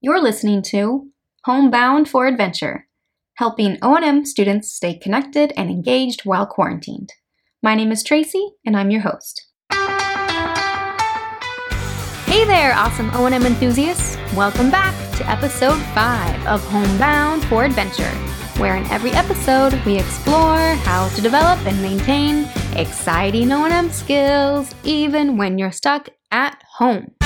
You're listening to Homebound for Adventure, helping O&M students stay connected and engaged while quarantined. My name is Tracy, and I'm your host. Hey there, awesome O&M enthusiasts! Welcome back to episode 5 of Homebound for Adventure, where in every episode we explore how to develop and maintain exciting O&M skills even when you're stuck at home.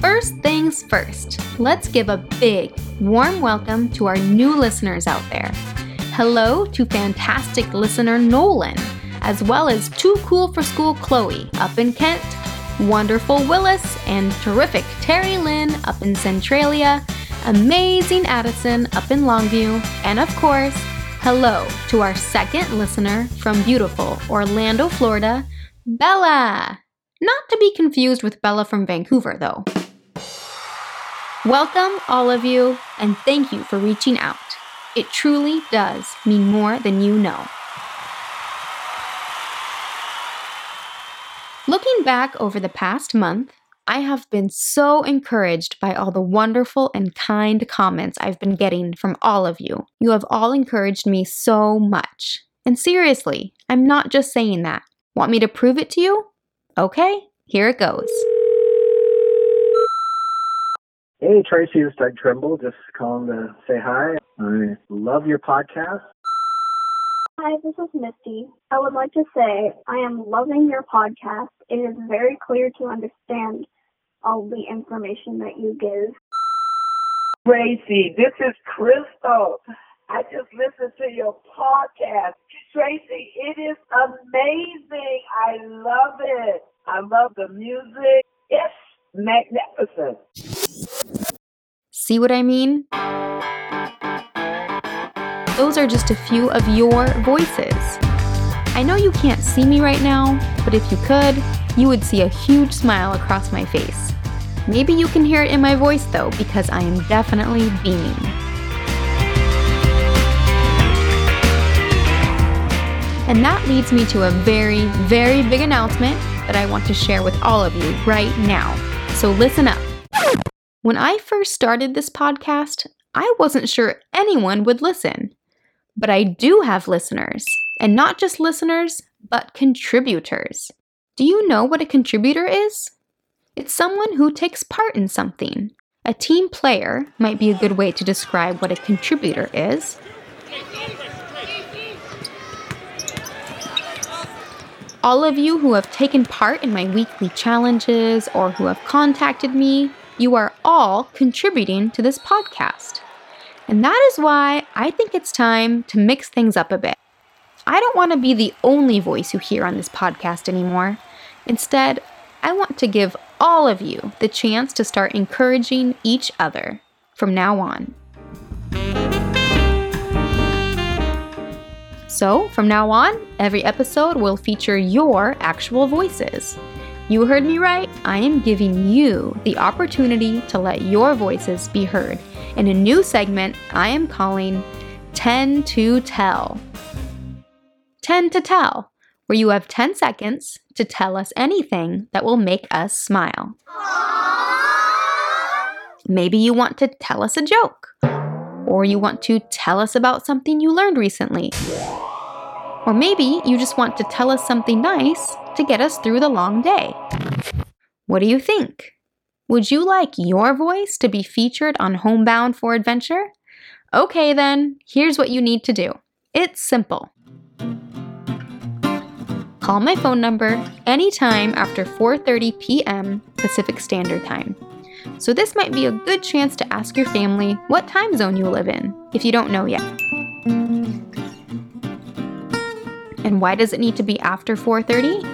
First things first, let's give a big, warm welcome to our new listeners out there. Hello to fantastic listener Nolan, as well as Too Cool for School Chloe up in Kent, wonderful Willis, and terrific Terry Lynn up in Centralia, amazing Addison up in Longview, and of course, hello to our second listener from beautiful Orlando, Florida, Bella. Not to be confused with Bella from Vancouver, though. Welcome, all of you, and thank you for reaching out. It truly does mean more than you know. Looking back over the past month, I have been so encouraged by all the wonderful and kind comments I've been getting from all of you. You have all encouraged me so much. And seriously, I'm not just saying that. Want me to prove it to you? Okay, here it goes. Hey, Tracy, it's Doug Trimble. Just calling to say hi. I love your podcast. Hi, this is Misty. I would like to say I am loving your podcast. It is very clear to understand all the information that you give. Tracy, this is Crystal. I just listened to your podcast. Tracy, it is amazing. I love it. I love the music. It's magnificent. See what I mean? Those are just a few of your voices. I know you can't see me right now, but if you could, you would see a huge smile across my face. Maybe you can hear it in my voice though, because I am definitely beaming. And that leads me to a very, very big announcement that I want to share with all of you right now. So listen up. When I first started this podcast, I wasn't sure anyone would listen. But I do have listeners, and not just listeners, but contributors. Do you know what a contributor is? It's someone who takes part in something. A team player might be a good way to describe what a contributor is. All of you who have taken part in my weekly challenges or who have contacted me, you are all contributing to this podcast. And that is why I think it's time to mix things up a bit. I don't want to be the only voice you hear on this podcast anymore. Instead, I want to give all of you the chance to start encouraging each other from now on. So, from now on, every episode will feature your actual voices. You heard me right. I am giving you the opportunity to let your voices be heard in a new segment I am calling 10 to Tell. 10 to Tell, where you have 10 seconds to tell us anything that will make us smile. Maybe you want to tell us a joke, or you want to tell us about something you learned recently. Or maybe you just want to tell us something nice to get us through the long day. What do you think? Would you like your voice to be featured on Homebound for Adventure? Okay, then, here's what you need to do it's simple. Call my phone number anytime after 4:30 p.m. Pacific Standard Time. So this might be a good chance to ask your family what time zone you live in if you don't know yet. And why does it need to be after 4:30?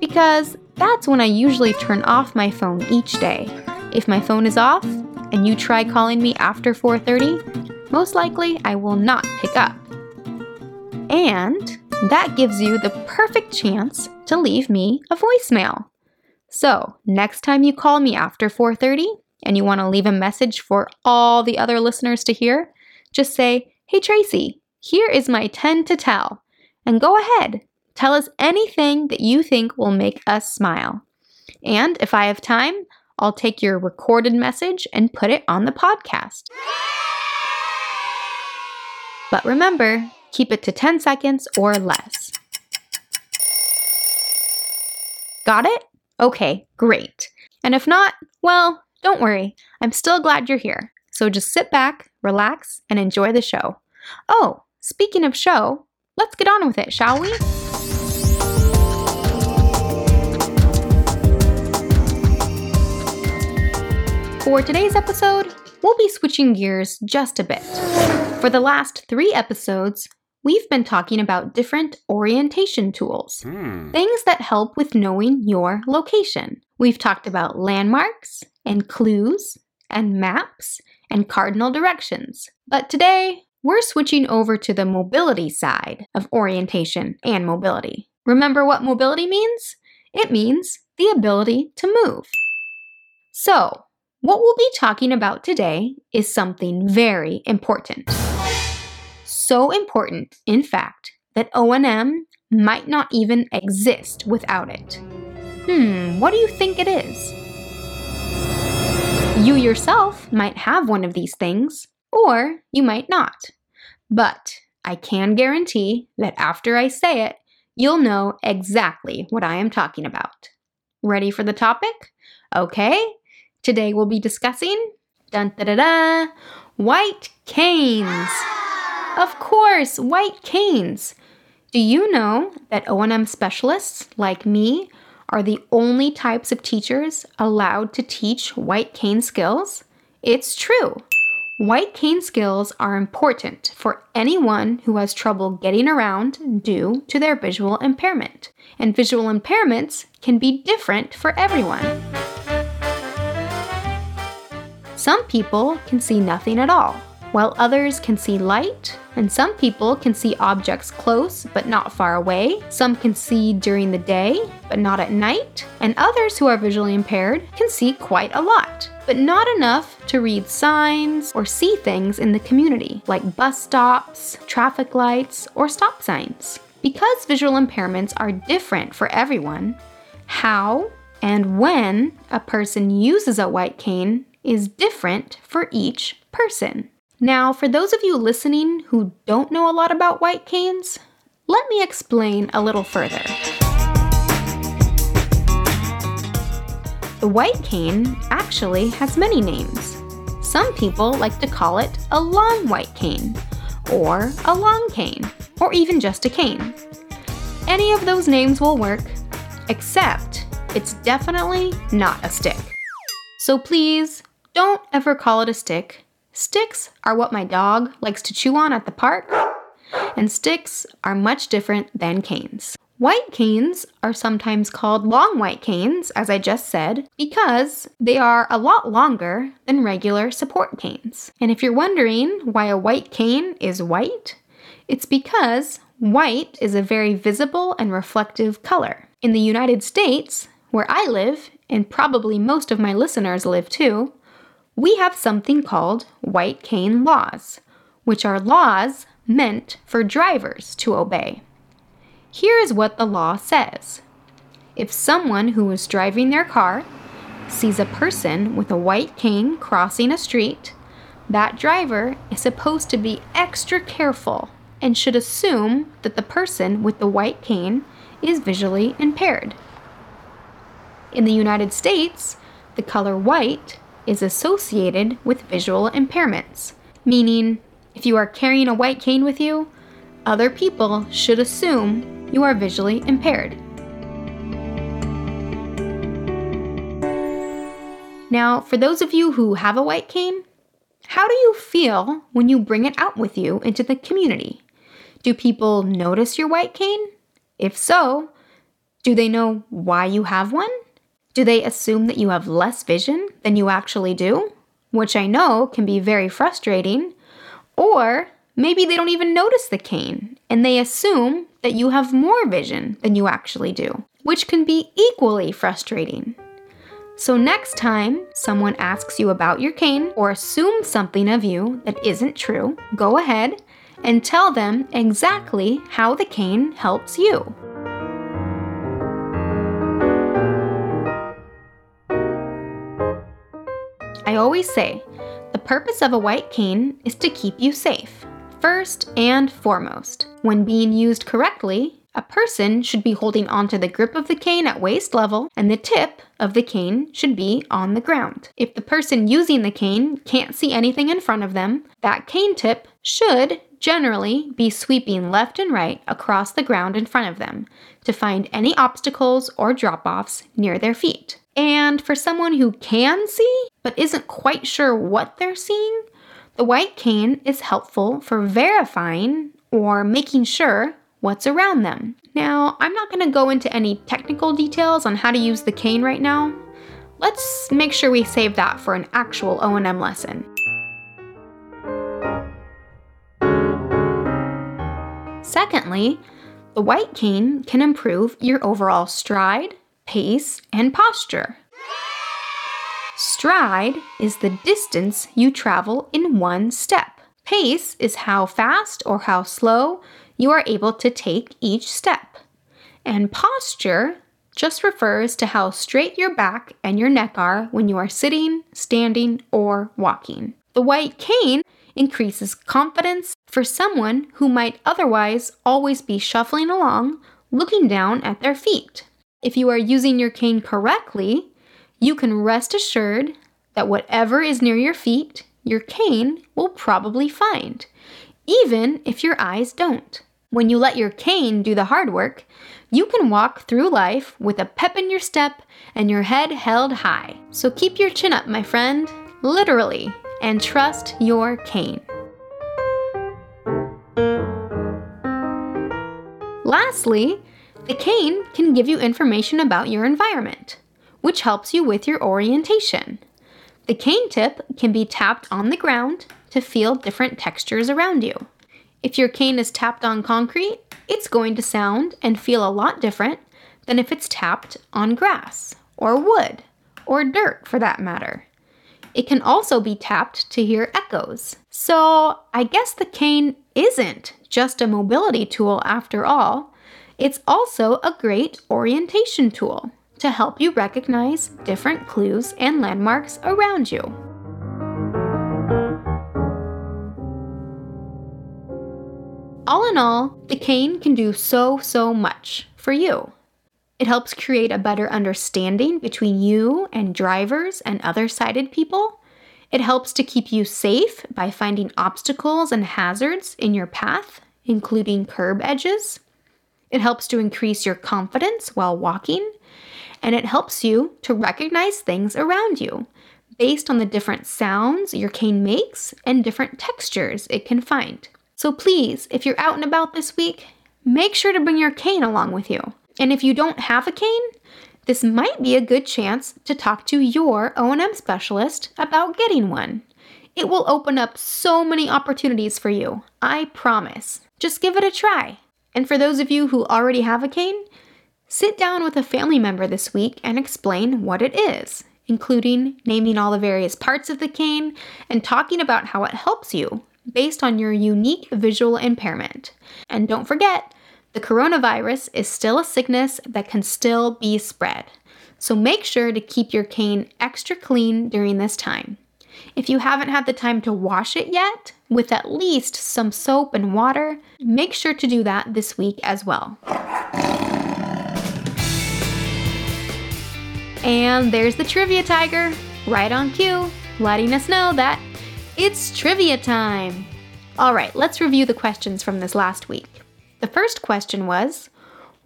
Because that's when I usually turn off my phone each day. If my phone is off and you try calling me after 4:30, most likely I will not pick up. And that gives you the perfect chance to leave me a voicemail. So, next time you call me after 4:30 and you want to leave a message for all the other listeners to hear, just say, "Hey Tracy, here is my 10 to tell." And go ahead, tell us anything that you think will make us smile. And if I have time, I'll take your recorded message and put it on the podcast. But remember, keep it to 10 seconds or less. Got it? Okay, great. And if not, well, don't worry. I'm still glad you're here. So just sit back, relax, and enjoy the show. Oh, speaking of show, let's get on with it, shall we? For today's episode, we'll be switching gears just a bit. For the last three episodes, we've been talking about different orientation tools, Hmm. things that help with knowing your location. We've talked about landmarks and clues and maps and cardinal directions. But today, we're switching over to the mobility side of orientation and mobility. Remember what mobility means? It means the ability to move. So, what we'll be talking about today is something very important. So important, in fact, that O&M might not even exist without it. Hmm, what do you think it is? You yourself might have one of these things, or you might not. But I can guarantee that after I say it, you'll know exactly what I am talking about. Ready for the topic? Okay, today we'll be discussing dun da da da white canes. Of course, white canes. Do you know that O&M specialists like me are the only types of teachers allowed to teach white cane skills? It's true. White cane skills are important for anyone who has trouble getting around due to their visual impairment. And visual impairments can be different for everyone. Some people can see nothing at all, while others can see light, and some people can see objects close but not far away. Some can see during the day but not at night, and others who are visually impaired can see quite a lot, but not enough to read signs or see things in the community, like bus stops, traffic lights, or stop signs. Because visual impairments are different for everyone, how and when a person uses a white cane is different for each person. Now, for those of you listening who don't know a lot about white canes, let me explain a little further. The white cane actually has many names. Some people like to call it a long white cane, or a long cane, or even just a cane. Any of those names will work, except it's definitely not a stick. So please, don't ever call it a stick. Sticks are what my dog likes to chew on at the park, and sticks are much different than canes. White canes are sometimes called long white canes, as I just said, because they are a lot longer than regular support canes. And if you're wondering why a white cane is white, it's because white is a very visible and reflective color. In the United States, where I live, and probably most of my listeners live too, we have something called white cane laws, which are laws meant for drivers to obey. Here is what the law says If someone who is driving their car sees a person with a white cane crossing a street, that driver is supposed to be extra careful and should assume that the person with the white cane is visually impaired. In the United States, the color white is associated with visual impairments, meaning if you are carrying a white cane with you, other people should assume you are visually impaired. Now, for those of you who have a white cane, how do you feel when you bring it out with you into the community? Do people notice your white cane? If so, do they know why you have one? Do they assume that you have less vision than you actually do? Which I know can be very frustrating. Or maybe they don't even notice the cane and they assume that you have more vision than you actually do, which can be equally frustrating. So, next time someone asks you about your cane or assumes something of you that isn't true, go ahead and tell them exactly how the cane helps you. I always say the purpose of a white cane is to keep you safe, first and foremost. When being used correctly, a person should be holding onto the grip of the cane at waist level, and the tip of the cane should be on the ground. If the person using the cane can't see anything in front of them, that cane tip should generally be sweeping left and right across the ground in front of them to find any obstacles or drop offs near their feet. And for someone who can see but isn't quite sure what they're seeing, the white cane is helpful for verifying or making sure what's around them. Now, I'm not going to go into any technical details on how to use the cane right now. Let's make sure we save that for an actual O&M lesson. Secondly, the white cane can improve your overall stride, pace, and posture. Stride is the distance you travel in one step. Pace is how fast or how slow you are able to take each step. And posture just refers to how straight your back and your neck are when you are sitting, standing, or walking. The white cane increases confidence for someone who might otherwise always be shuffling along, looking down at their feet. If you are using your cane correctly, you can rest assured that whatever is near your feet, your cane will probably find, even if your eyes don't. When you let your cane do the hard work, you can walk through life with a pep in your step and your head held high. So keep your chin up, my friend, literally, and trust your cane. Lastly, the cane can give you information about your environment, which helps you with your orientation. The cane tip can be tapped on the ground to feel different textures around you. If your cane is tapped on concrete, it's going to sound and feel a lot different than if it's tapped on grass, or wood, or dirt for that matter. It can also be tapped to hear echoes. So, I guess the cane isn't just a mobility tool after all, it's also a great orientation tool to help you recognize different clues and landmarks around you. All in all, the cane can do so, so much for you. It helps create a better understanding between you and drivers and other sighted people. It helps to keep you safe by finding obstacles and hazards in your path, including curb edges. It helps to increase your confidence while walking. And it helps you to recognize things around you based on the different sounds your cane makes and different textures it can find. So please, if you're out and about this week, make sure to bring your cane along with you. And if you don't have a cane, this might be a good chance to talk to your O&M specialist about getting one. It will open up so many opportunities for you, I promise. Just give it a try. And for those of you who already have a cane, sit down with a family member this week and explain what it is, including naming all the various parts of the cane and talking about how it helps you based on your unique visual impairment. And don't forget, the coronavirus is still a sickness that can still be spread. So make sure to keep your cane extra clean during this time. If you haven't had the time to wash it yet, with at least some soap and water, make sure to do that this week as well. And there's the trivia tiger, right on cue, letting us know that it's trivia time! All right, let's review the questions from this last week. The first question was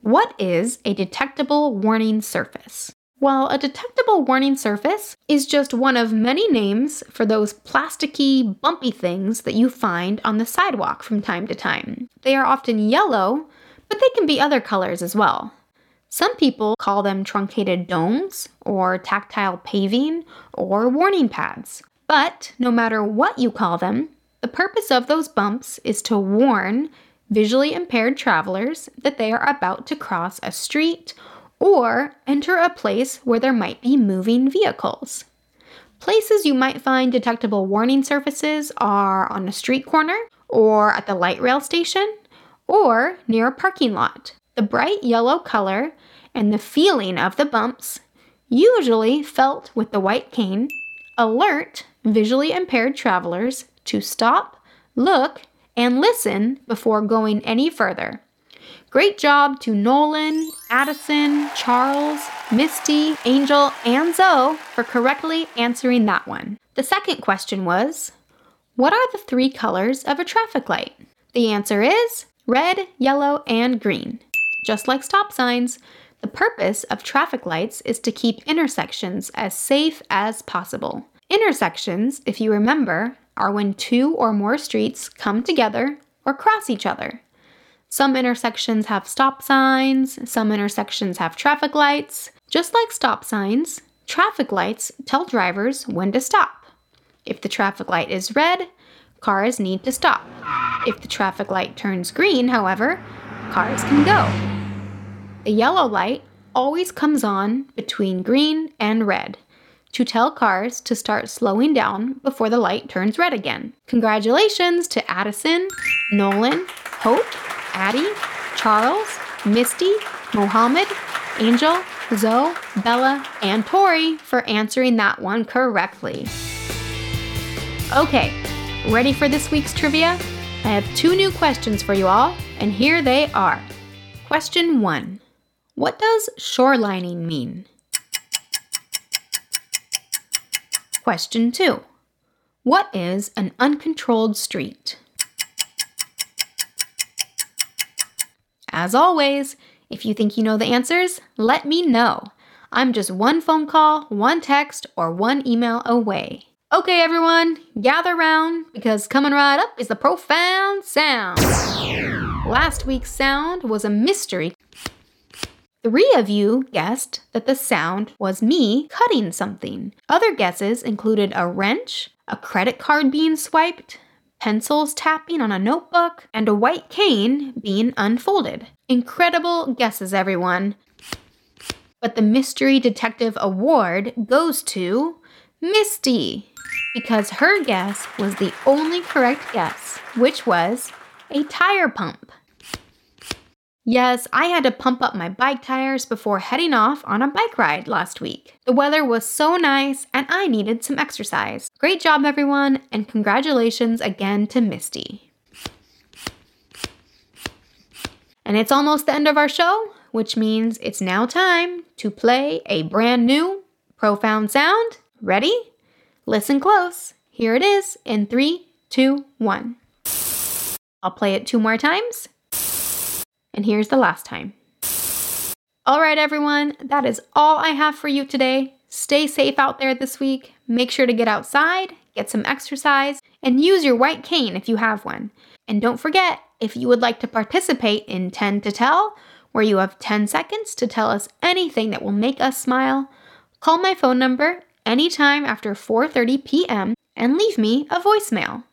What is a detectable warning surface? Well, a detectable warning surface is just one of many names for those plasticky, bumpy things that you find on the sidewalk from time to time. They are often yellow, but they can be other colors as well. Some people call them truncated domes, or tactile paving, or warning pads. But no matter what you call them, the purpose of those bumps is to warn visually impaired travelers that they are about to cross a street or enter a place where there might be moving vehicles. Places you might find detectable warning surfaces are on a street corner, or at the light rail station, or near a parking lot. The bright yellow color and the feeling of the bumps, usually felt with the white cane, alert visually impaired travelers to stop, look, and listen before going any further. Great job to Nolan, Addison, Charles, Misty, Angel, and Zoe for correctly answering that one. The second question was What are the three colors of a traffic light? The answer is red, yellow, and green. Just like stop signs, the purpose of traffic lights is to keep intersections as safe as possible. Intersections, if you remember, are when two or more streets come together or cross each other. Some intersections have stop signs, some intersections have traffic lights. Just like stop signs, traffic lights tell drivers when to stop. If the traffic light is red, cars need to stop. If the traffic light turns green, however, cars can go. The yellow light always comes on between green and red to tell cars to start slowing down before the light turns red again. Congratulations to Addison, Nolan, Hope, Addie, Charles, Misty, Mohammed, Angel, Zoe, Bella, and Tori for answering that one correctly. Okay, ready for this week's trivia? I have two new questions for you all, and here they are. Question 1 What does shorelining mean? Question 2. What is an uncontrolled street? As always, if you think you know the answers, let me know. I'm just one phone call, one text, or one email away. Okay, everyone, gather round because coming right up is the profound sound. Last week's sound was a mystery Three of you guessed that the sound was me cutting something. Other guesses included a wrench, a credit card being swiped, pencils tapping on a notebook, and a white cane being unfolded. Incredible guesses, everyone. But the Mystery Detective Award goes to Misty because her guess was the only correct guess, which was a tire pump. Yes, I had to pump up my bike tires before heading off on a bike ride last week. The weather was so nice and I needed some exercise. Great job, everyone, and congratulations again to Misty. And it's almost the end of our show, which means it's now time to play a brand new profound sound. Ready? Listen close. Here it is in three, two, one. I'll play it two more times. And here's the last time. All right, everyone, that is all I have for you today. Stay safe out there this week. Make sure to get outside, get some exercise, and use your white cane if you have one. And don't forget, if you would like to participate in 10 to Tell, where you have 10 seconds to tell us anything that will make us smile, call my phone number anytime after 4:30 p.m. and leave me a voicemail.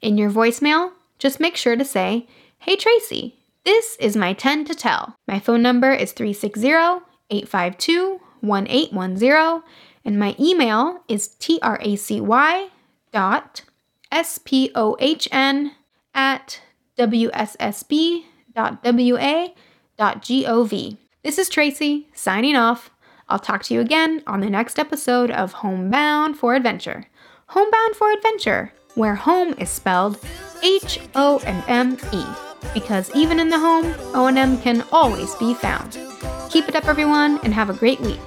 In your voicemail, just make sure to say, "Hey Tracy, this is my 10 to tell. My phone number is 360 852 1810, and my email is tracy dot spohn at wssb.wa.gov. This is Tracy signing off. I'll talk to you again on the next episode of Homebound for Adventure. Homebound for Adventure, where home is spelled H O M M E because even in the home, O&M can always be found. Keep it up, everyone, and have a great week.